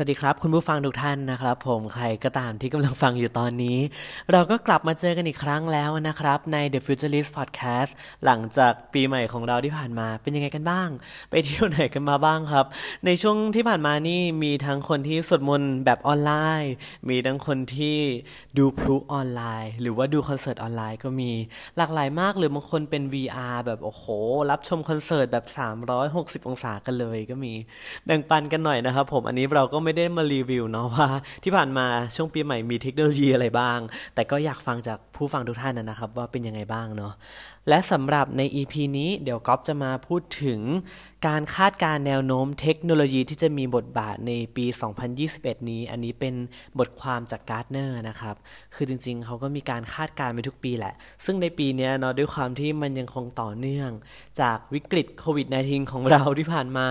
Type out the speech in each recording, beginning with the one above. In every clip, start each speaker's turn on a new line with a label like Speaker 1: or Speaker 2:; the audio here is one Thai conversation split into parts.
Speaker 1: สวัสดีครับ คุณผู้ฟังทุกท่านนะครับ ผมใครก็ตามที่กำลังฟังอยู่ตอนนี้ เราก็กลับมาเจอกันอีกครั้งแล้วนะครับ ใน The Futurist Podcast หลังจากปีใหม่ของเราที่ผ่านมาเป็นยังไงกันบ้าง ไปเที่ยวไหนกันมาบ้างครับ ในช่วงที่ผ่านมานี่มีทั้งคนที่สวดมนต์แบบออนไลน์ มีทั้งคนที่ดูพลุออนไลน์ หรือว่าดูคอนเสิร์ตออนไลน์ก็มีหลากหลายมากหรือบางคนเป็น VR แบบโอ้โห รับชมคอนเสิร์ตแบบ 360 องศากันเลยก็มีแบ่งปันกันหน่อยนะครับผมอันนี้เราก็ไม่ได้มารีวิวเนาะว่า ที่ผ่านมาช่วงปีใหม่มีเทคโนโลยีอะไรบ้าง แต่ก็อยากฟังจากผู้ฟังทุกท่านนะครับว่าเป็นยังไงบ้างเนาะและสำหรับใน EP นี้เดี๋ยวก๊อฟจะมาพูดถึงการคาดการแนวโน้มเทคโนโลยีที่จะมีบทบาทในปี 2021 นี้ อันนี้เป็นบทความจากการ์ดเนอร์นะครับ คือจริงๆ เขาก็มีการคาดการไปทุกปีแหละ ซึ่งในปีนี้เนาะด้วยความที่มันยังคงต่อเนื่อง จากวิกฤตโควิด -19 ของเราที่ผ่านมา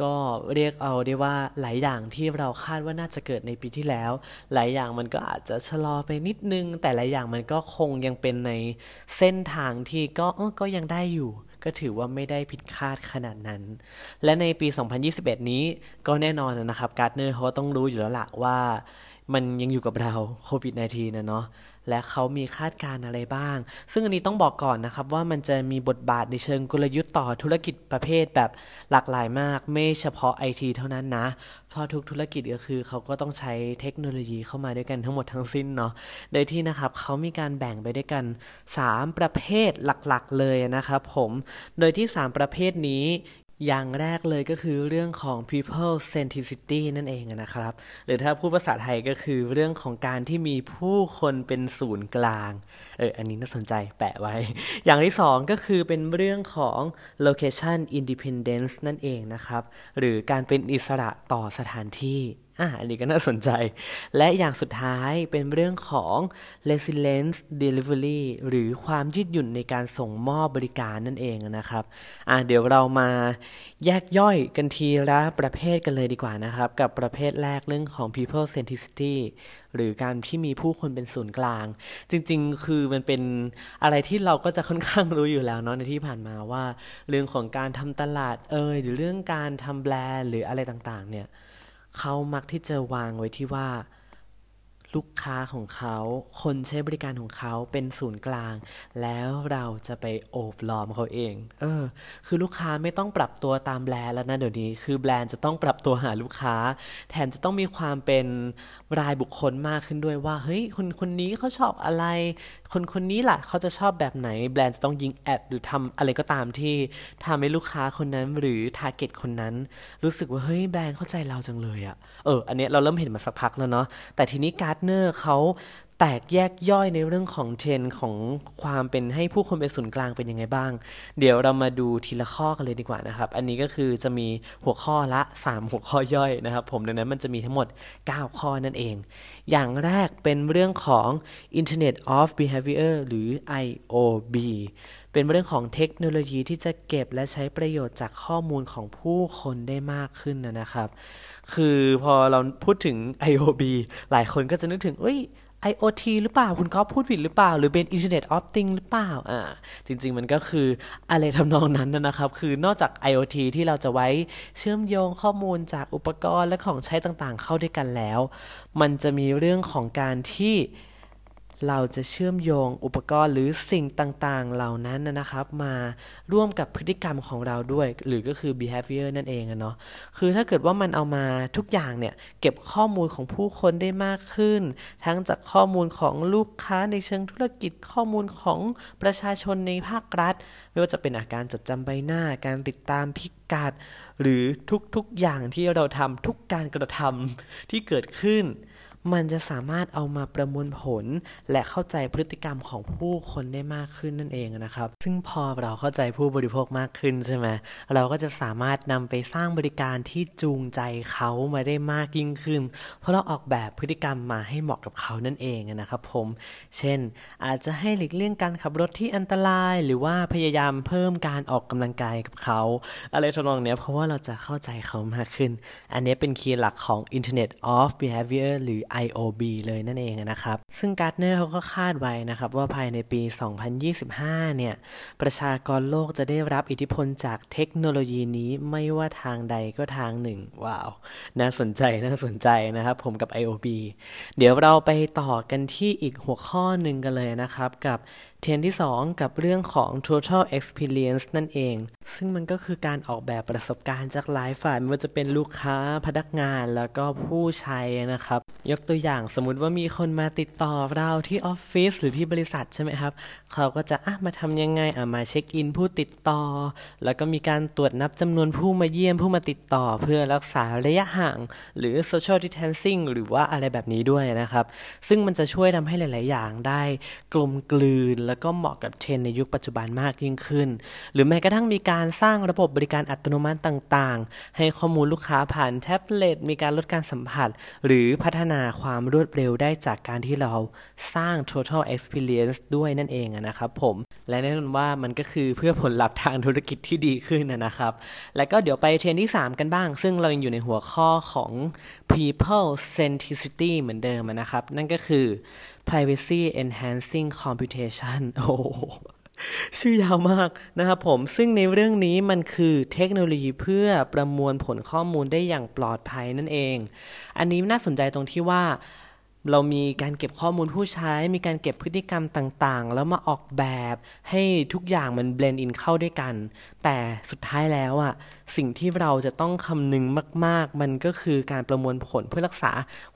Speaker 1: ก็เรียกเอาได้ว่าหลายอย่างที่เราคาดว่าน่าจะเกิดในปีที่แล้ว หลายอย่างมันก็อาจจะชะลอไปนิดนึง แต่หลายอย่างมันก็คงยังเป็นในเส้นทางที่ก็ก็ยังได้อยู่ ก็ถือว่าไม่ได้ผิดคาดขนาดนั้น และในปี 2021 นี้ก็แน่นอนนะครับการ์ดเนอร์เขาต้องรู้อยู่แล้วละว่า มันยังอยู่กับเราโควิด -19 นะเนาะ และเขามีคาดการณ์อะไรบ้าง ซึ่งอันนี้ต้องบอกก่อนนะครับว่ามันจะมีบทบาทในเชิงกลยุทธ์ต่อธุรกิจประเภทแบบหลากหลายมาก ไม่เฉพาะไอทีเท่านั้นนะ เพราะทุกธุรกิจก็คือเขาก็ต้องใช้เทคโนโลยีเข้ามาด้วยกันทั้งหมดทั้งสิ้นเนาะ โดยที่นะครับเขามีการแบ่งไปด้วยกัน 3 ประเภทหลักๆเลยนะครับผม โดยที่ 3 ประเภทนี้ อย่างแรกเลยก็คือเรื่องของ people centricity นั่นเองนะครับ หรือถ้าพูดภาษาไทยก็คือเรื่องของการที่มีผู้คนเป็นศูนย์กลาง เออ อันนี้น่าสนใจแปะไว้ อย่างที่สองก็คือเป็นเรื่องของ location independence นั่นเองนะครับ หรือการเป็นอิสระต่อสถานที่อ่าอันนี้ก็น่าสนใจ และอย่างสุดท้ายเป็นเรื่องของ resilience delivery หรือความยืดหยุ่นในการส่งมอบบริการนั่นเองนะครับอ่าเดี๋ยวเรามาแยกย่อยกันทีละประเภทกันเลยดีกว่านะครับ กับประเภทแรกเรื่องของ people centricity หรือการที่มีผู้คนเป็นศูนย์กลาง จริงๆ คือมันเป็นอะไรที่เราก็จะค่อนข้างรู้อยู่แล้วเนาะในที่ผ่านมาว่า เรื่องของการทำตลาดเอยหรือเรื่องการทำแบรนด์หรืออะไรต่างๆ เนี่ย เขามักที่จะวางไว้ที่ว่า ลูกค้าของเขา คนใช้บริการของเขาเป็นศูนย์กลาง แล้วเราจะไปโอบล้อมเขาเอง เออ คือลูกค้าไม่ต้องปรับตัวตามแบรนด์แล้วนะเดี๋ยวนี้ คือแบรนด์จะต้องปรับตัวหาลูกค้าแทนจะต้องมีความเป็นรายบุคคลมากขึ้นด้วยว่า เฮ้ยคนคนนี้เขาชอบอะไร คนคนนี้แหละเขาจะชอบแบบไหนแบรนด์จะต้องยิงแอดหรือทำอะไรก็ตามที่ทำให้ลูกค้าคนนั้นหรือ target คนนั้น รู้สึกว่าเฮ้ยแบรนด์เข้าใจเราจังเลยอะเอออันนี้เราเริ่มเห็นมาสักพักแล้วเนาะแต่ทีนี้ Gartner เขา แตกแยกย่อยในเรื่องของเทรนด์ของความเป็นให้ผู้คนเป็นศูนย์กลางเป็นยังไงบ้าง เดี๋ยวเรามาดูทีละข้อกันเลยดีกว่านะครับ อันนี้ก็คือจะมีหัวข้อละ 3 หัวข้อย่อยนะครับ ผมดังนั้นมันจะมีทั้งหมด 9 ข้อนั่นเอง อย่างแรกเป็นเรื่องของ Internet of Behavior หรือ IOB เป็นเรื่องของเทคโนโลยีที่จะเก็บและใช้ประโยชน์จากข้อมูลของผู้คนได้มากขึ้นนะครับ คือพอเราพูดถึง IOB หลายคนก็จะนึกถึงเอ้ย IoT หรือเปล่า คุณก๊อฟพูดผิดหรือเปล่า หรือเป็น Internet of Things หรือเปล่าอ่าจริง ๆ มันก็คืออะไรทำนองนั้นนะครับ คือนอกจาก IoT ที่เราจะไว้เชื่อมโยงข้อมูลจากอุปกรณ์และของใช้ต่างๆ เข้าด้วยกันแล้ว มันจะมีเรื่องของการที่ เราจะเชื่อมโยงอุปกรณ์หรือสิ่งต่างๆ เหล่านั้นนะครับ มาร่วมกับพฤติกรรมของเราด้วย หรือก็คือ behavior นั่นเองเนาะคือถ้าเกิดว่ามันเอามาทุกอย่างเนี่ย เก็บข้อมูลของผู้คนได้มากขึ้น ทั้งจากข้อมูลของลูกค้าในเชิงธุรกิจข้อมูลของประชาชนในภาครัฐ ไม่ว่าจะเป็นอาการจดจำใบหน้าการติดตามพิกัดหรือทุกๆอย่างที่เราทำทุกการกระทำที่เกิดขึ้น มันจะสามารถเอามาประมวลผล และเข้าใจพฤติกรรมของผู้คนได้มากขึ้นนั่นเองนะครับ ซึ่งพอเราเข้าใจผู้บริโภคมากขึ้นใช่ไหมเราก็จะสามารถนำไปสร้างบริการที่จูงใจเขามาได้มากยิ่งขึ้น เพราะเราออกแบบพฤติกรรมมาให้เหมาะกับเขานั่นเองนะครับผม เช่น อาจจะให้หลีกเลี่ยงการขับรถที่อันตราย หรือว่าพยายามเพิ่มการออกกำลังกายกับเขา อะไรทำนองเนี้ยเพราะว่าเราจะเข้าใจเขามากขึ้น อันนี้เป็นคีย์หลักของ Internet of Behavior หรือ IOB เลยนั่นเองนะครับ ซึ่งการ์ดเนอร์เขาก็คาดไว้นะครับว่าภายในปี 2025 เนี่ย ประชากรโลกจะได้รับอิทธิพลจากเทคโนโลยีนี้ไม่ว่าทางใดก็ทางหนึ่ง ว้าว น่าสนใจ น่าสนใจนะครับ ผมกับ IOB เดี๋ยวเราไปต่อกันที่อีกหัวข้อหนึ่งกันเลยนะครับกับ เทรนที่ 2 กับเรื่องของ total experience นั่นเอง ซึ่งมันก็คือการออกแบบประสบการณ์จากหลายฝ่ายไม่ว่าจะเป็นลูกค้าพนักงานแล้วก็ผู้ใช้นะครับ ยกตัวอย่างสมมุติว่ามีคนมาติดต่อเราที่ออฟฟิศหรือที่บริษัทใช่ไหมครับ เขาก็จะอะมาทำยังไงอะมาเช็คอินผู้ติดต่อ แล้วก็มีการตรวจนับจำนวนผู้มาเยี่ยมผู้มาติดต่อ เพื่อรักษาระยะห่าง หรือ social distancing หรือว่าอะไรแบบนี้ด้วยนะครับ ซึ่งมันจะช่วยทำให้หลาย ๆ อย่างได้กลมกลืนแล้วก็เหมาะกับเทรนในยุคปัจจุบันมากยิ่งขึ้น หรือแม้กระทั่งมีการสร้างระบบบริการอัตโนมัติต่างๆ ให้ข้อมูลลูกค้าผ่านแท็บเล็ตมีการลดการสัมผัส หรือพัฒนาความรวดเร็วได้จากการที่เราสร้าง total experience ด้วยนั่นเองนะครับผมและแน่นอนว่ามันก็คือเพื่อผลลัพธ์ทางธุรกิจที่ดีขึ้นนะครับ แล้วก็เดี๋ยวไปเทรนที่ 3 กันบ้าง ซึ่งเรายังอยู่ในหัวข้อของ people centricity เหมือนเดิมนะครับ นั่นก็คือ privacy enhancing computation โอ้ชื่อยาวมากนะครับผม ซึ่งในเรื่องนี้มันคือเทคโนโลยีเพื่อประมวลผลข้อมูลได้อย่างปลอดภัยนั่นเอง อันนี้น่าสนใจตรงที่ว่า เรามีการเก็บข้อมูลผู้ใช้ มีการเก็บพฤติกรรมต่างๆ แล้วมาออกแบบให้ทุกอย่างมันเบลนด์อินเข้าด้วยกัน แต่สุดท้ายแล้วอะสิ่งที่เราจะต้องคำนึงมาก ๆ มันก็คือการประมวลผลเพื่อรักษา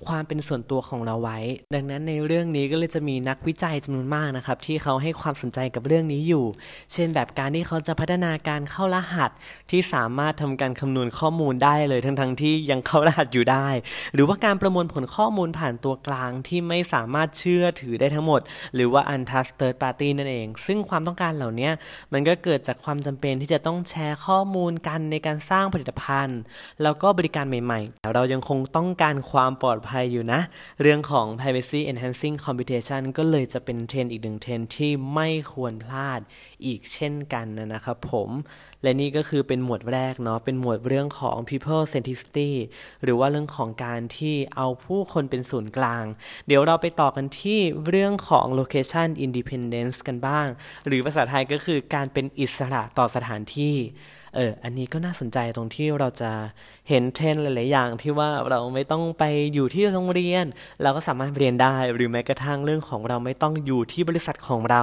Speaker 1: ความเป็นส่วนตัวของเราไว้ ดังนั้นในเรื่องนี้ก็เลยจะมีนักวิจัยจำนวนมากนะครับ ที่เขาให้ความสนใจกับเรื่องนี้อยู่ เช่นแบบการที่เขาจะพัฒนาการเข้ารหัส ที่สามารถทำการคำนวณข้อมูลได้เลยทั้งๆทที่ยังเข้ารหัสอยู่ได้ หรือว่าการประมวลผลข้อมูลผ่านตัวกลางที่ไม่สามารถเชื่อถือได้ทั้งหมด หรือว่า untrusted party นั่นเอง ซึ่งความต้องการเหล่านี้มันก็เกิดจากความจำเป็นที่จะต้องแชร์ข้อมูลกันในการสร้างผลิตภัณฑ์ แล้วก็บริการใหม่ๆแต่เรายังคงต้องการความปลอดภัยอยู่นะ เรื่องของ privacy enhancing computation ก็เลยจะเป็นเทรนด์อีกหนึ่งเทรนด์ที่ไม่ควรพลาดอีกเช่นกันนะครับผมและนี่ก็คือเป็นหมวดแรกเนาะเป็นหมวดเรื่องของ people centricity หรือว่าเรื่องของการที่เอาผู้คนเป็นศูนย์กลาง เดี๋ยวเราไปต่อกันที่เรื่องของ location independence กันบ้าง หรือภาษาไทยก็คือการเป็นอิสระต่อสถานที่ เออ อันนี้ก็น่าสนใจตรงที่เราจะเห็นเทรนด์หลาย ๆ อย่างที่ว่าเราไม่ต้องไปอยู่ที่โรงเรียน เราก็สามารถเรียนได้ หรือแม้กระทั่งเรื่องของเราไม่ต้องอยู่ที่บริษัทของเรา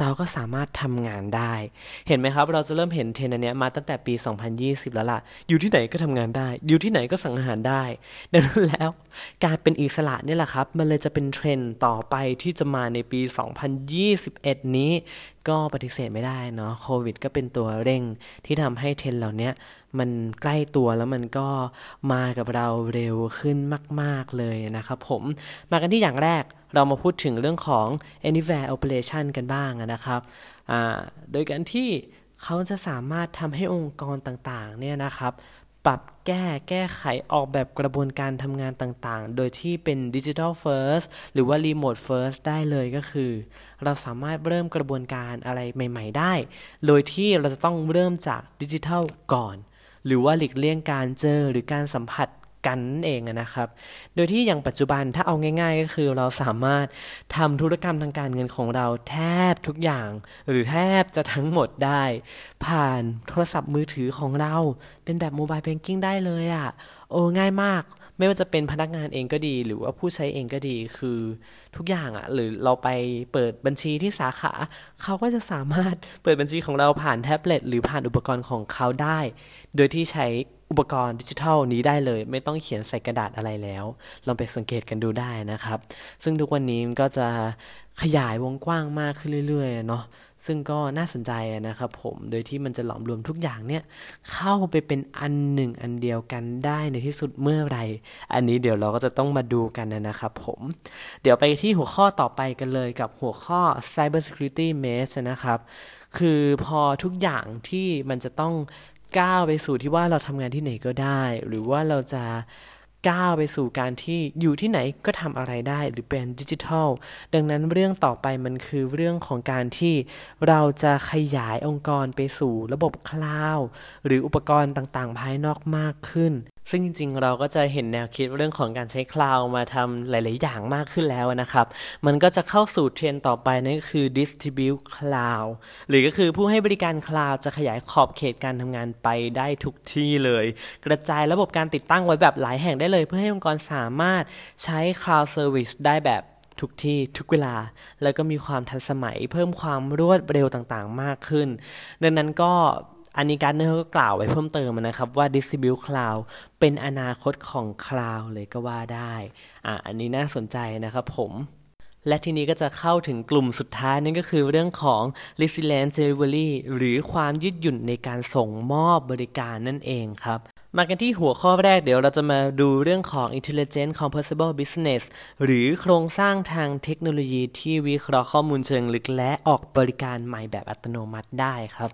Speaker 1: เราก็สามารถทำงานได้ เห็นไหมครับ เราจะเริ่มเห็นเทรนด์อันนี้มาตั้งแต่ปี 2020 แล้วล่ะ อยู่ที่ไหนก็ทำงานได้ อยู่ที่ไหนก็สั่งอาหารได้ ดังนั้นแล้ว การเป็นอิสระนี่แหละครับ มันเลยจะเป็นเทรนด์ต่อไปที่จะมาในปี 2021 นี้ ก็ปฏิเสธไม่ได้เนาะ โควิดก็เป็นตัวเร่งที่ทำให้เทรนเหล่านี้มันใกล้ตัวแล้วมันก็มากับเราเร็วขึ้นมาก ๆ เลยนะครับผม มากันที่อย่างแรก เรามาพูดถึงเรื่องของ anywhere operation กันบ้างนะครับ โดยการที่เขาจะสามารถทำให้องค์กรต่างๆเนี่ยนะครับ ปรับแก้แก้ไขออกแบบกระบวนการทำงานต่างๆ โดยที่เป็น digital first หรือว่า remote first ได้เลยก็คือ เราสามารถเริ่มกระบวนการอะไรใหม่ ๆ ได้ โดยที่เราจะต้องเริ่มจากดิจิทัลก่อน หรือว่าหลีกเลี่ยงการเจอหรือการสัมผัส กันเองนะครับ โดยที่อย่างปัจจุบันถ้าเอาง่าย ๆ ก็คือเราสามารถทำธุรกรรมทางการเงินของเราแทบทุกอย่าง หรือแทบจะทั้งหมดได้ ผ่านโทรศัพท์มือถือของเราเป็นแบบ mobile banking ได้เลยอะ โอ้ง่ายมาก ไม่ว่าจะเป็นพนักงานเองก็ดี หรือว่าผู้ใช้เองก็ดีคือทุกอย่างอะ่ะ หรือเราไปเปิดบัญชีที่สาขา เขาก็จะสามารถเปิดบัญชีของเราผ่านแท็บเล็ตหรือผ่านอุปกรณ์ของเขาได้ โดยที่ใช้อุปกรณ์ดิจิทัลนี้ได้เลย ไม่ต้องเขียนใส่กระดาษอะไรแล้ว ลองไปสังเกตกันดูได้นะครับ ซึ่งทุกวันนี้ก็จะขยายวงกว้างมากขึ้นเรื่อยๆเนาะ ซึ่งก็น่าสนใจนะครับผมโดยที่มันจะหลอมรวมทุกอย่างเนี่ยเข้าไปเป็นอันหนึ่งอันเดียวกันได้ในที่สุดเมื่อไรอันนี้เดี๋ยวเราก็จะต้องมาดูกันนะครับผมเดี๋ยวไปที่หัวข้อต่อไปกันเลยกับหัวข้อ Cyber Security Mesh นะครับคือพอทุกอย่างที่มันจะต้องก้าวไปสู่ที่ว่าเราทำงานที่ไหนก็ได้ หรือว่าเราจะ ก้าวไปสู่การที่อยู่ที่ไหนก็ทำอะไรได้หรือเป็นดิจิทัล ดังนั้นเรื่องต่อไปมันคือเรื่องของการที่เราจะขยายองค์กรไปสู่ระบบคลาวด์หรืออุปกรณ์ต่างๆ ภายนอกมากขึ้น ซึ่งจริงๆ เราก็จะเห็นแนวคิดเรื่องของการใช้คลาวมาทำหลาย ๆ อย่างมากขึ้นแล้วนะครับ มันก็จะเข้าสู่เทรนต่อไปนั่นก็คือ distribute cloud หรือก็คือผู้ให้บริการคลาวจะขยายขอบเขตการทำงานไปได้ทุกที่เลย กระจายระบบการติดตั้งไว้แบบหลายแห่งได้เลย เพื่อให้องค์กรสามารถใช้ cloud service ได้แบบทุกที่ทุกเวลาแล้วก็มีความทันสมัยเพิ่มความรวดเร็วต่างๆ มากขึ้น ดังนั้นก็ อันนี้การเนอร์ก็กล่าวไว้เพิ่มเติมนะครับว่า Distribute Cloud เป็นอนาคตของ Cloud เลยก็ว่าได้ อะอันนี้น่าสนใจนะครับผมและทีนี้ก็จะเข้าถึงกลุ่มสุดท้ายนั่นก็คือเรื่องของ Resilience Delivery หรือความยืดหยุ่นในการส่งมอบบริการนั่นเองครับ มากันที่หัวข้อแรกเดี๋ยวเราจะมาดูเรื่องของ Intelligent Composable Business หรือโครงสร้างทางเทคโนโลยีที่วิเคราะห์ข้อมูลเชิงลึกและออกบริการใหม่แบบอัตโนมัติได้ครับ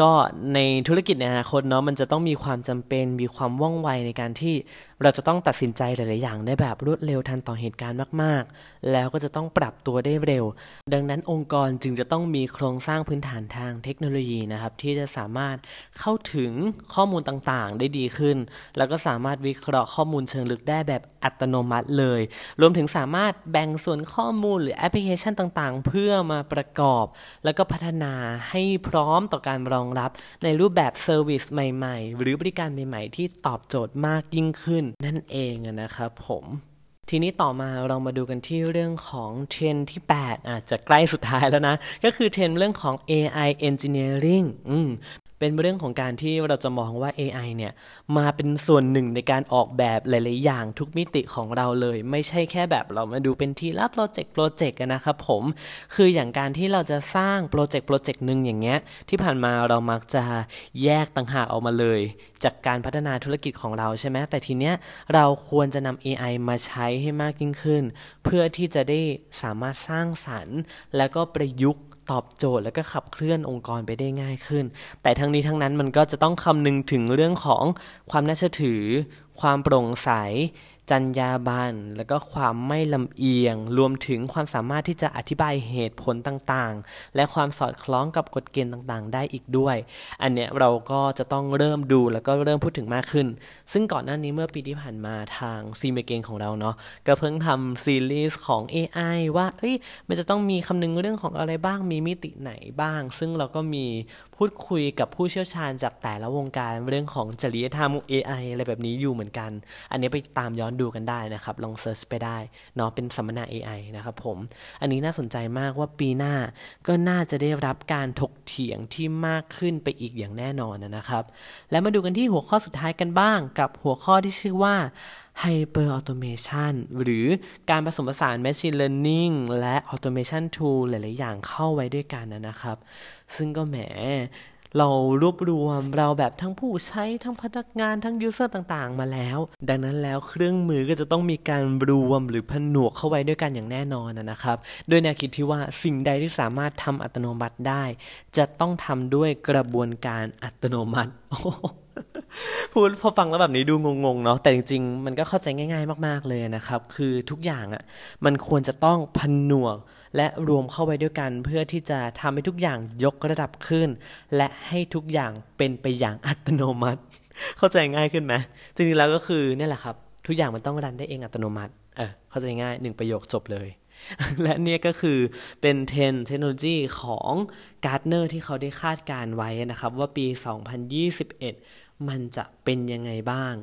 Speaker 1: ก็ในธุรกิจในอนาคตเนาะมันจะต้องมีความจำเป็นมีความว่องไวในการที่เราจะต้องตัดสินใจหลาย ๆ อย่างได้แบบรวดเร็วทันต่อเหตุการณ์มาก ๆ แล้วก็จะต้องปรับตัวได้เร็ว ดังนั้นองค์กรจึงจะต้องมีโครงสร้างพื้นฐานทางเทคโนโลยีนะครับที่จะสามารถเข้าถึงข้อมูลต่าง ๆ ได้ดีขึ้น แล้วก็สามารถวิเคราะห์ข้อมูลเชิงลึกได้แบบอัตโนมัติเลย รวมถึงสามารถแบ่งส่วนข้อมูลหรือแอปพลิเคชันต่างๆ เพื่อมาประกอบ แล้วก็พัฒนาให้พร้อมต่อการรองรับในรูปแบบเซอร์วิสใหม่ๆ หรือบริการใหม่ๆ ที่ตอบโจทย์มากยิ่งขึ้น นั่นเองนะครับผมทีนี้ต่อมาเรามาดูกันที่เรื่องของเทรนด์ที่ 8 อาจจะใกล้สุดท้ายแล้วนะ ก็คือเทรนด์เรื่องของ AI engineering อืม เป็นเรื่องของการที่เราจะมองว่า AI เนี่ยมาเป็นส่วนหนึ่งในการออกแบบหลาย ๆ อย่างทุกมิติของเราเลย ไม่ใช่แค่แบบเรามาดูเป็นทีละโปรเจกต์โปรเจกต์นะครับผมคืออย่างการที่เราจะสร้างโปรเจกต์โปรเจกต์หนึ่งอย่างเงี้ยที่ผ่านมาเรามักจะแยกต่างหากออกมาเลย จากการพัฒนาธุรกิจของเราใช่ไหมแต่ทีเนี้ยเราควรจะนำ AI มาใช้ให้มากยิ่งขึ้น เพื่อที่จะได้สามารถสร้างสรรค์ แล้วก็ประยุกต์ ตอบโจทย์แล้วก็ขับเคลื่อนองค์กรไปได้ง่ายขึ้น แต่ทั้งนี้ทั้งนั้นมันก็จะต้องคำนึงถึงเรื่องของความน่าเชื่อถือ ความโปร่งใส จรรยาบรรณแล้วก็ความไม่ลำเอียง รวมถึงความสามารถที่จะอธิบายเหตุผลต่างๆ และความสอดคล้องกับกฎเกณฑ์ต่างๆ ได้อีกด้วย อันเนี้ยเราก็จะต้องเริ่มดูแล้วก็เริ่มพูดถึงมากขึ้น ซึ่งก่อนหน้านี้เมื่อปีที่ผ่านมาทางซีเมเกงของเราเนาะก็เพิ่งทำซีรีส์ของ AI ว่าเอ้ยมันจะต้องมีคำนึงเรื่องของอะไรบ้างมีมิติไหนบ้าง ซึ่งเราก็มีพูดคุยกับผู้เชี่ยวชาญจากแต่ละวงการเรื่องของจริยธรรม AI อะไรแบบนี้อยู่เหมือนกัน อันนี้ไปตามย้อนดูกันได้นะครับ ลองเซิร์ชไปได้เนาะเป็นสัมมนา AI นะครับผม อันนี้น่าสนใจมากว่าปีหน้าก็น่าจะได้รับการถกเถียงที่มากขึ้นไปอีกอย่างแน่นอนนะครับ และมาดูกันที่หัวข้อสุดท้ายกันบ้าง กับหัวข้อที่ชื่อว่า Hyper Automation หรือการผสมผสาน Machine Learning และ Automation Tool หลาย ๆ อย่างเข้าไว้ด้วยกันนะครับ ซึ่งก็แหม เรารวบรวมเราแบบทั้งผู้ใช้ทั้งพนักงานทั้งยูเซอร์ต่างๆ มาแล้ว ดังนั้นแล้วเครื่องมือก็จะต้องมีการรวมหรือผนวกเข้าไว้ด้วยกันอย่างแน่นอนนะครับ โดยแนวคิดที่ว่าสิ่งใดที่สามารถทำอัตโนมัติได้ จะต้องทำด้วยกระบวนการอัตโนมัติพูดพอฟังแล้วแบบนี้ดูงงๆเนาะแต่จริงๆ มันก็เข้าใจง่าย ๆ มาก ๆเลยนะครับ คือทุกอย่างอะ่ะมันควรจะต้องผนวก และรวมเข้าไว้ด้วยกันเพื่อที่จะทำให้ทุกอย่างยกระดับขึ้น และให้ทุกอย่างเป็นไปอย่างอัตโนมัติ เข้าใจง่ายขึ้นไหมจริงๆแล้วก็คือนี่แหละครับ ทุกอย่างมันต้อง run ได้เองอัตโนมัติเออเข้าใจง่ายหนึ่งประโยคจบเลย และเนี่ยก็คือเป็นเทรนด์เทคโนโลยีของ Gartner ที่เขาได้คาดการณ์ไว้นะครับว่าปี 2021 มันจะเป็นยังไงบ้าง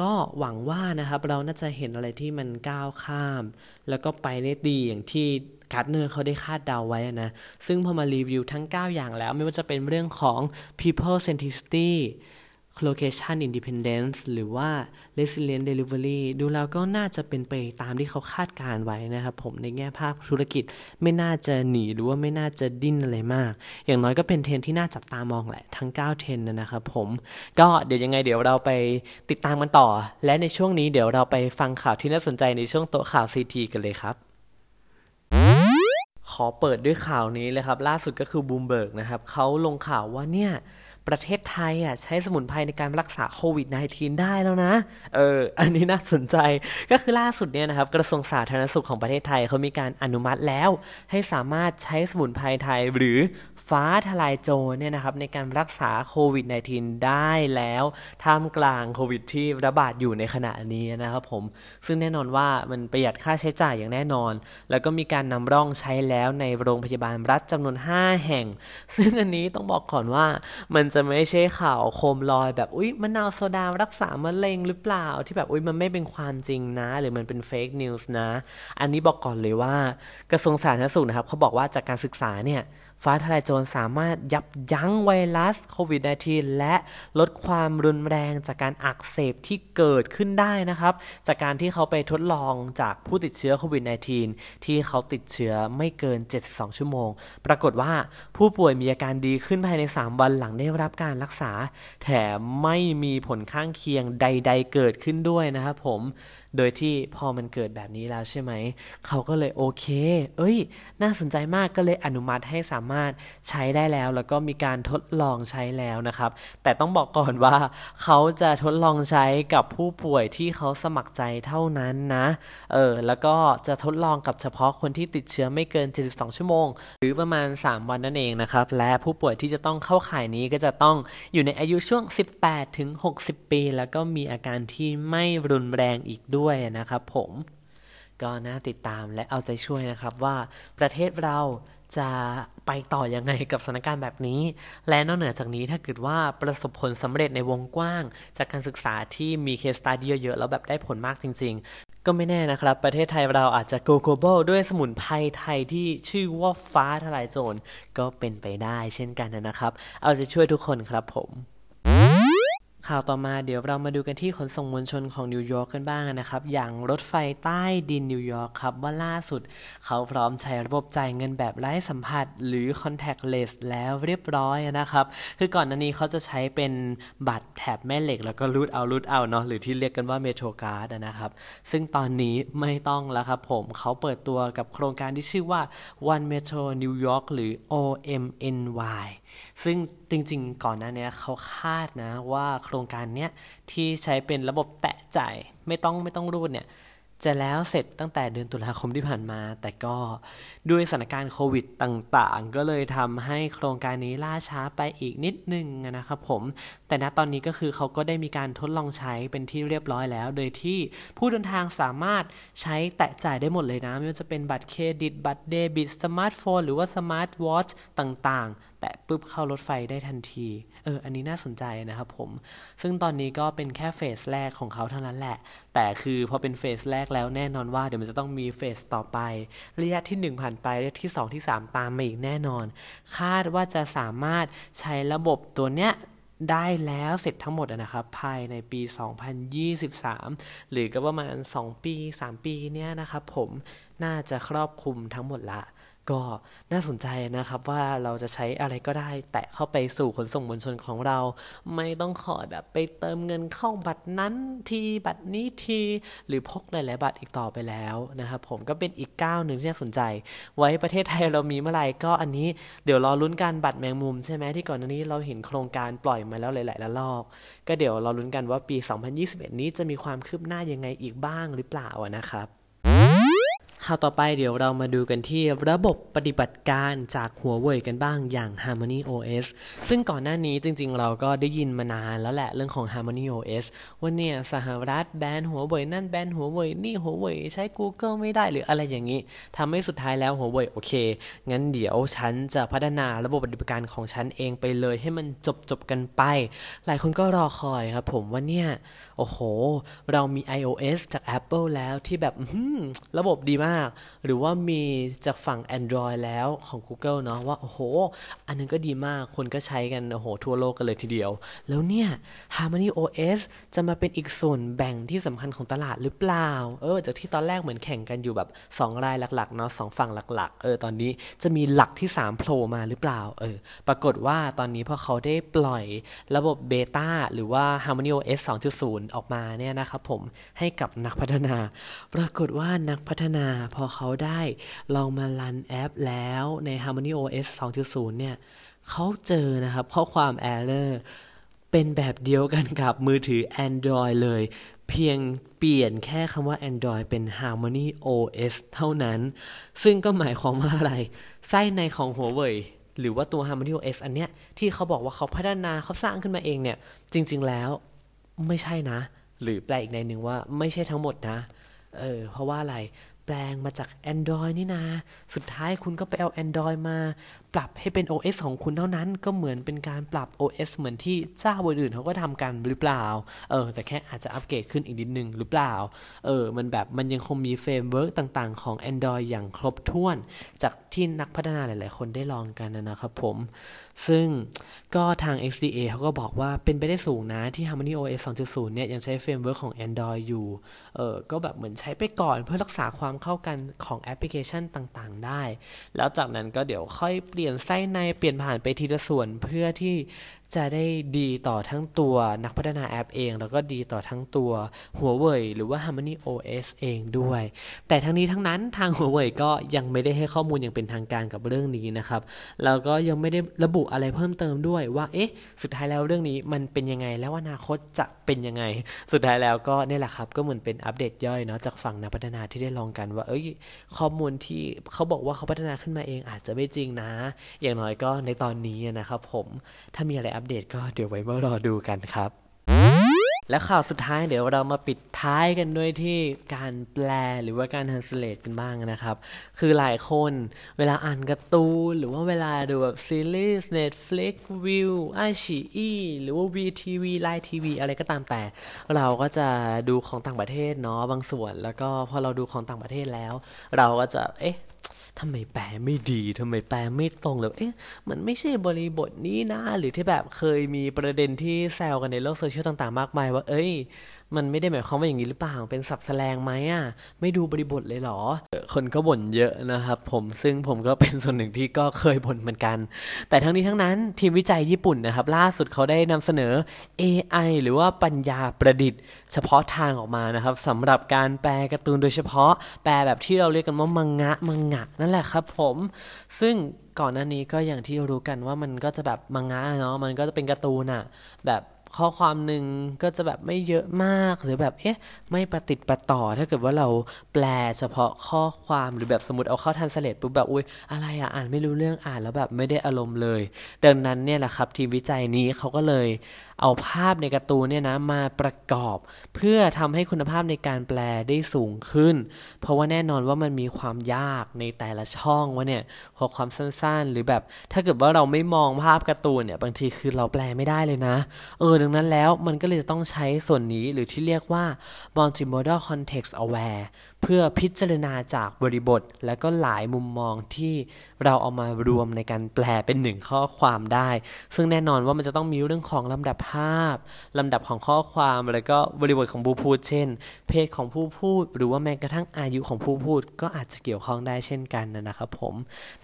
Speaker 1: ก็หวังว่านะครับเราน่าจะเห็นอะไรที่มันก้าวข้าม แล้วก็ไปได้ดีอย่างที่ Gartner เขาได้คาดเดาไว้นะ ซึ่งพอมารีวิวทั้ง 9 อย่างแล้ว ไม่ว่าจะเป็นเรื่องของ people centricity location independence หรือว่า resilient delivery ดูแล้วก็น่าจะเป็นไปตามที่เขาคาดการไว้นะครับผมในแง่ภาพธุรกิจไม่น่าจะหนีหรือว่าไม่น่าจะดิ้นอะไรมาก อย่างน้อยก็เป็นเทรนที่น่าจับตามองแหละ ทั้ง 9 เทรนนะครับผมก็เดี๋ยวยังไงเดี๋ยวเราไปติดตามกันต่อ และในช่วงนี้เดี๋ยวเราไปฟังข่าวที่น่าสนใจในช่วงโต๊ะข่าว CT กันเลยครับ ขอเปิดด้วยข่าวนี้เลยครับ ล่าสุดก็คือบูมเบิร์กนะครับเขาลงข่าวว่าเนี่ย ประเทศไทยอะใช้สมุนไพรในการรักษาโควิด -19 ได้แล้วนะ เออ อันนี้น่าสนใจ ก็คือล่าสุดเนี่ยนะครับ กระทรวงสาธารณสุขของประเทศไทยเขามีการอนุมัติแล้ว ให้สามารถใช้สมุนไพรไทยหรือฟ้าทลายโจรเนี่ยนะครับในการรักษาโควิด -19 ได้แล้วท่ามกลางโควิดที่ระบาดอยู่ในขณะนี้นะครับผม ซึ่งแน่นอนว่ามันประหยัดค่าใช้จ่ายอย่างแน่นอน แล้วก็มีการนำร่องใช้แล้วในโรงพยาบาลรัฐจำนวน 5 แห่ง ซึ่งอันนี้ต้องบอกก่อนว่ามันจะไม่ใช่ข่าวโคมลอยแบบอุ๊ยมะนาวโซดารักษามะเร็งหรือเปล่าที่แบบอุ๊ยมันไม่เป็นความจริงนะ หรือมันเป็น fake news นะ อันนี้บอกก่อนเลยว่ากระทรวงสาธารณสุขนะครับเขาบอกว่าจากการศึกษาเนี่ย ฟ้าทะลายโจรสามารถยับยั้งไวรัสโควิด -19 และลดความรุนแรงจากการอักเสบที่เกิดขึ้นได้นะครับ จากการที่เขาไปทดลองจากผู้ติดเชื้อโควิด -19 ที่เขาติดเชื้อไม่เกิน 72 ชั่วโมง ปรากฏว่าผู้ป่วยมีอาการดีขึ้นภายใน 3 วันหลังได้รับการรักษา แถมไม่มีผลข้างเคียงใด ๆ เกิดขึ้นด้วยนะครับผมโดยที่พอมันเกิดแบบนี้แล้วใช่ไหม เขาก็เลยโอเค เอ้ย น่าสนใจมากก็เลยอนุมัติให้สามารถใช้ได้แล้ว แล้วก็มีการทดลองใช้แล้วนะครับ แต่ต้องบอกก่อนว่า เขาจะทดลองใช้กับผู้ป่วยที่เขาสมัครใจเท่านั้นนะ เออ แล้วก็จะทดลองกับเฉพาะคนที่ติดเชื้อไม่เกิน 72 ชั่วโมง หรือประมาณ 3 วันนั่นเองนะครับ และผู้ป่วยที่จะต้องเข้าข่ายนี้ก็จะต้องอยู่ในอายุช่วง 18 ถึง 60 ปี แล้วก็มีอาการที่ไม่รุนแรงอีกด้วย้วยนะครับผมก็น่าติดตามและเอาใจช่วยนะครับว่าประเทศเราจะไปต่อยังไงกับสถานการณ์แบบนี้ และนอกเหนือจากนี้ถ้าเกิดว่าประสบผลสำเร็จในวงกว้าง จากการศึกษาที่มีเคสตัดเยอะๆแล้วแบบได้ผลมากจริง ๆ ก็ไม่แน่นะครับ ประเทศไทยเราอาจจะโกโกโบด้วยสมุนไพรไทยที่ชื่อว่าฟ้าทลายโจรก็เป็นไปได้เช่นกันนะครับ เอาใจช่วยทุกคนครับผม ข่าวต่อมาเดี๋ยวเรามาดูกันที่ขนส่งมวลชนของนิวยอร์กกันบ้างนะครับ อย่างรถไฟใต้ดินนิวยอร์กครับว่าล่าสุด เขาพร้อมใช้ระบบจ่ายเงินแบบไร้สัมผัส หรือ contactless แล้วเรียบร้อยนะครับ คือก่อนหน้านี้เขาจะใช้เป็นบัตรแถบแม่เหล็ก แล้วก็รูดเอารูดเอาเนาะหรือที่เรียกกันว่าเมโทรการ์ดนะครับ ซึ่งตอนนี้ไม่ต้องแล้วครับผมเขาเปิดตัวกับโครงการที่ชื่อว่า One Metro New York หรือ OMNY ซึ่งจริงๆ ก่อนหน้านี้เขาคาดนะว่าโครงการเนี้ยที่ใช้เป็นระบบแตะจ่ายไม่ต้องไม่ต้องรูดเนี่ยจะแล้วเสร็จตั้งแต่เดือนตุลาคมที่ผ่านมา แต่ก็ด้วยสถานการณ์โควิดต่างๆ ก็เลยทำให้โครงการนี้ล่าช้าไปอีกนิดนึงนะครับผม แต่ณตอนนี้ก็คือเขาก็ได้มีการทดลองใช้เป็นที่เรียบร้อยแล้ว โดยที่ผู้เดินทางสามารถใช้แตะจ่ายได้หมดเลยนะ ไม่ว่าจะเป็นบัตรเครดิต บัตรเดบิต สมาร์ทโฟน หรือว่าสมาร์ทวอทช์ต่างๆแตะปุ๊บเข้ารถไฟได้ทันที เออ อันนี้น่าสนใจนะครับผม ซึ่งตอนนี้ก็เป็นแค่เฟสแรกของเขาเท่านั้นแหละ แต่คือพอเป็นเฟสแรกแล้วแน่นอนว่าเดี๋ยวมันจะต้องมีเฟสต่อไป ระยะที่ 1 ผ่านไป ระยะที่ 2 ที่ 3 ตามมาอีกแน่นอน คาดว่าจะสามารถใช้ระบบตัวเนี้ยได้แล้วเสร็จทั้งหมดนะครับ ภายในปี 2023 หรือก็ประมาณ 2 ปี 3 ปีเนี้ยนะครับผมน่าจะครอบคลุมทั้งหมดละ ก็น่าสนใจนะครับว่าเราจะใช้อะไรก็ได้ แตะเข้าไปสู่ขนส่งมวลชนของเรา ไม่ต้องขอแบบไปเติมเงินเข้าบัตรนั้นทีบัตรนี้ทีหรือพกหลายๆบัตรอีกต่อไปแล้วนะครับผมก็เป็นอีกก้าวหนึ่งที่น่าสนใจ ไว้ประเทศไทยเรามีเมื่อไหร่ก็อันนี้เดี๋ยวรอลุ้นการบัตรแมงมุมใช่ไหมที่ก่อนหน้านี้เราเห็นโครงการปล่อยมาแล้วหลายๆระลอก ก็เดี๋ยวราลุ้นกันว่าปี 2021 นี้จะมีความคืบหน้ายังไงอีกบ้างหรือเปล่านะครับ ข่าวต่อไปเดี๋ยวเรามาดูกันที่ระบบปฏิบัติการจากหัวเว่ยกันบ้างอย่าง Harmony OS ซึ่งก่อนหน้านี้จริงๆ เราก็ได้ยินมานานแล้วแหละเรื่องของ Harmony OS ว่าเนี่ยสหรัฐแบนหัวเว่ยนั่นแบนหัวเว่ยนี่หัวเว่ยใช้ Google ไม่ได้หรืออะไรอย่างนี้ทำให้สุดท้ายแล้วหัวเว่ยโอเค งั้นเดี๋ยวฉันจะพัฒนาระบบปฏิบัติการของฉันเองไปเลยให้มันจบจบกันไป หลายคนก็รอคอยครับผมว่าเนี่ยโอ้โห เรามี iOS จาก Apple แล้วที่แบบระบบดีมากหรือว่ามีจากฝั่ง Android แล้วของ Google เนาะว่า โอ้โห อันนึงก็ดีมากคนก็ใช้กัน โอ้โห ทั่วโลกกันเลยทีเดียว แล้วเนี่ย Harmony OS จะมาเป็นอีกส่วนแบ่งที่สำคัญของตลาดหรือเปล่า เออ จากที่ตอนแรกเหมือนแข่งกันอยู่แบบ 2 รายหลักๆเนาะสฝั่งหลัก ๆ เออ ตอนนี้จะมีหลักที่ 3โผล่มาหรือเปล่า เออ ปรากฏว่าตอนนี้พอเขาได้ปล่อยระบบเบต้าหรือว่า Harmony OS 2.0 ออกมาเนี่ยนะครับผมให้กับนักพัฒนา ปรากฏว่านักพัฒนาพอเขาได้ลองมารันแอปแล้วใน Harmony OS 2.0 เนี่ยเขาเจอนะครับข้อความ error เป็นแบบเดียวกันกับมือถือ Android เลย เพียงเปลี่ยนแค่คำว่า Android เป็น Harmony OS เท่านั้น ซึ่งก็หมายความว่าอะไร ไส้ในของหัวเว่ยหรือว่าตัว Harmony OS อันเนี้ยที่เขาบอกว่าเขาพัฒนาเขาสร้างขึ้นมาเองเนี่ย จริง ๆ แล้วไม่ใช่นะ หรือแปลอีกนัยหนึ่งว่าไม่ใช่ทั้งหมดนะ เออ เพราะว่าอะไร แปลงมาจาก Android นี่นะ สุดท้ายคุณก็ไปเอา Android มาปรับให้เป็น OS ของคุณเท่านั้นก็เหมือนเป็นการปรับ OS เหมือนที่เจ้าอื่นเขาก็ทำกันหรือเปล่า เออ แต่แค่อาจจะอัปเกรดขึ้นอีกนิดนึงหรือเปล่า เออ มันแบบมันยังคงมี framework ต่างๆ ของ Android อย่างครบถ้วน จากที่นักพัฒนาหลายๆ คนได้ลองกันนะครับผม ซึ่งก็ทาง XDA เขาก็บอกว่าเป็นไปได้สูงนะที่ Harmony OS 2.0 เนี่ยยังใช้ framework ของ Android อยู่ เออ ก็แบบเหมือนใช้ไปก่อนเพื่อรักษาความเข้ากันของแอปพลิเคชันต่างๆ ได้ แล้วจากนั้นก็เดี๋ยวค่อยเปลี่ยนไส้ในเปลี่ยนผ่านไปทีละส่วนเพื่อที่จะได้ดีต่อทั้งตัวนักพัฒนาแอปเอง แล้วก็ดีต่อทั้งตัวหัวเว่ยหรือว่า Harmony OS เองด้วย แต่ทั้งนี้ทั้งนั้นทางหัวเว่ยก็ยังไม่ได้ให้ข้อมูลอย่างเป็นทางการกับเรื่องนี้นะครับ แล้วก็ยังไม่ได้ระบุอะไรเพิ่มเติมด้วยว่า เอ๊ะ สุดท้ายแล้วเรื่องนี้มันเป็นยังไง แล้วอนาคตจะเป็นยังไง สุดท้ายแล้วก็นี่แหละครับ ก็เหมือนเป็นอัปเดตย่อยเนาะจากฝั่งนักพัฒนาที่ได้ลองกันว่า เอ้ย ข้อมูลที่เขาบอกว่าเขาพัฒนาขึ้นมาเองอาจจะไม่จริงนะ อย่างน้อยก็ในตอนนี้นะครับผม ถ้ามีอะไรอัปเดตก็เดี๋ยวไว้มารอดูกันครับ และข่าวสุดท้ายเดี๋ยวเรามาปิดท้ายกันด้วยที่การแปลหรือว่าการ translate กันบ้างนะครับ คือหลายคนเวลาอ่านการ์ตูนหรือว่าเวลาดูแบบซีรีส์ Netflix View ไอชีอีหรือว่า VTV Line TV อะไรก็ตามแต่ เราก็จะดูของต่างประเทศเนาะบางส่วน แล้วก็พอเราดูของต่างประเทศแล้ว เราก็จะเอ๊ะทำไมแปลไม่ดีทำไมแปลไม่ตรงเลยเอ๊ะมันไม่ใช่บริบทนี้นะ หรือที่แบบเคยมีประเด็นที่แซวกันในโลกโซเชียลต่างๆ มากมายว่า เอ้ย มันไม่ได้หมายความว่าอย่างนี้หรือเปล่า เป็นสับแสลงไหมอะ ไม่ดูบริบทเลยเหรอ คนก็บ่นเยอะนะครับผม ซึ่งผมก็เป็นส่วนหนึ่งที่ก็เคยบ่นเหมือนกัน แต่ทั้งนี้ทั้งนั้นทีมวิจัยญี่ปุ่นนะครับ ล่าสุดเขาได้นำเสนอ AI หรือว่าปัญญาประดิษฐ์ เฉพาะทางออกมานะครับสำหรับการแปลการ์ตูนโดยเฉพาะ แปลแบบที่เราเรียกกันว่ามังงะมังงะนั่นแหละครับผม ซึ่งก่อนหน้านี้ก็อย่างที่รู้กันว่ามันก็จะแบบมังงะเนาะ มันก็จะเป็นการ์ตูนอะแบบ ข้อความหนึ่งก็จะแบบไม่เยอะมากหรือแบบเอ๊ะไม่ประติดประต่อ ถ้าเกิดว่าเราแปลเฉพาะข้อความหรือแบบสมมติเอาเข้าทันสเลตปุ๊บแบบอุ้ยอะไรอะอ่านไม่รู้เรื่องอ่านแล้วแบบไม่ได้อารมณ์เลย ดังนั้นเนี่ยแหละครับ ทีมวิจัยนี้เขาก็เลย เอาภาพในการ์ตูนเนี่ยนะมาประกอบ เพื่อทำให้คุณภาพในการแปลได้สูงขึ้น เพราะว่าแน่นอนว่ามันมีความยากในแต่ละช่องว่าเนี่ยขอความสั้นๆ หรือแบบถ้าเกิดว่าเราไม่มองภาพการ์ตูนเนี่ยบางทีคือเราแปลไม่ได้เลยนะ เออดังนั้นแล้วมันก็เลยจะต้องใช้ส่วนนี้หรือที่เรียกว่า multimodal context aware เพื่อพิจารณาจากบริบท และก็หลายมุมมองที่เราเอามารวมในการแปลเป็นหนึ่งข้อความได้ ซึ่งแน่นอนว่ามันจะต้องมีเรื่องของลำดับภาพลำดับของข้อความแล้วก็บริบทของผู้พูด เช่น เพศของผู้พูด หรือว่าแม้กระทั่งอายุของผู้พูด ก็อาจจะเกี่ยวข้องได้เช่นกันนะครับผม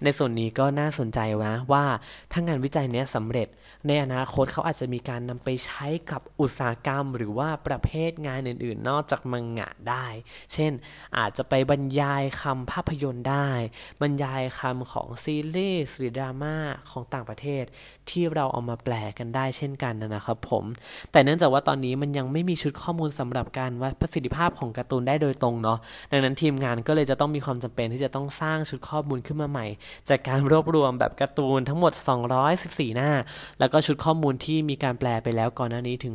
Speaker 1: ในส่วนนี้ก็น่าสนใจนะว่าถ้างานวิจัยนี้สำเร็จ ในอนาคตเขาอาจจะมีการนำไปใช้กับอุตสาหกรรม หรือว่าประเภทงานอื่น ๆ นอกจากมังงะได้ เช่น อาจจะไปบรรยายคำภาพยนตร์ได้ บรรยายคำของซีรีส์หรือดราม่าของต่างประเทศ ที่เราเอามาแปลกันได้เช่นกันนะครับผม แต่เนื่องจากว่าตอนนี้มันยังไม่มีชุดข้อมูลสำหรับการวัดประสิทธิภาพของการ์ตูนได้โดยตรงเนาะ ดังนั้นทีมงานก็เลยจะต้องมีความจำเป็นที่จะต้องสร้างชุดข้อมูลขึ้นมาใหม่ จากการรวบรวมแบบการ์ตูนทั้งหมด 214 หน้า แล้วก็ชุดข้อมูลที่มีการแปลไปแล้วก่อนหน้านี้ถึง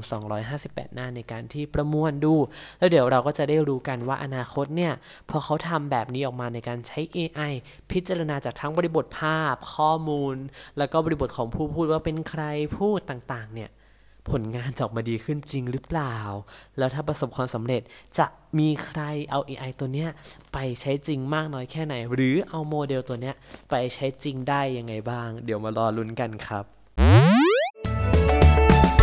Speaker 1: 258 หน้าในการที่ประมวลดู แล้วเดี๋ยวเราก็จะได้รู้กันว่าอนาคตเนี่ยพอเขาทำแบบนี้ออกมาในการใช้ AI พิจารณาจากทั้งบริบทภาพข้อมูล แล้วก็บริบทของผู้พูดว่าเป็นใครพูดต่างๆ เนี่ย ผลงานจะออกมาดีขึ้นจริงหรือเปล่า แล้วถ้าประสบความสำเร็จจะมีใครเอา AI ตัวเนี้ยไปใช้จริงมากน้อยแค่ไหน หรือเอาโมเดลตัวเนี้ยไปใช้จริงได้ยังไงบ้าง เดี๋ยวมารอลุ้นกันครับ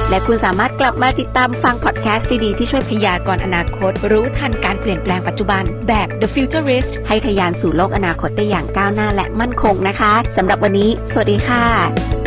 Speaker 2: และคุณสามารถกลับมาติดตามฟังพอดแคสต์ดีๆที่ช่วยพยากรณ์อนาคต รู้ทันการเปลี่ยนแปลงปัจจุบันแบบ The Futurist ให้ทะยานสู่โลกอนาคตได้อย่างก้าวหน้าและมั่นคงนะคะสำหรับวันนี้ สวัสดีค่ะ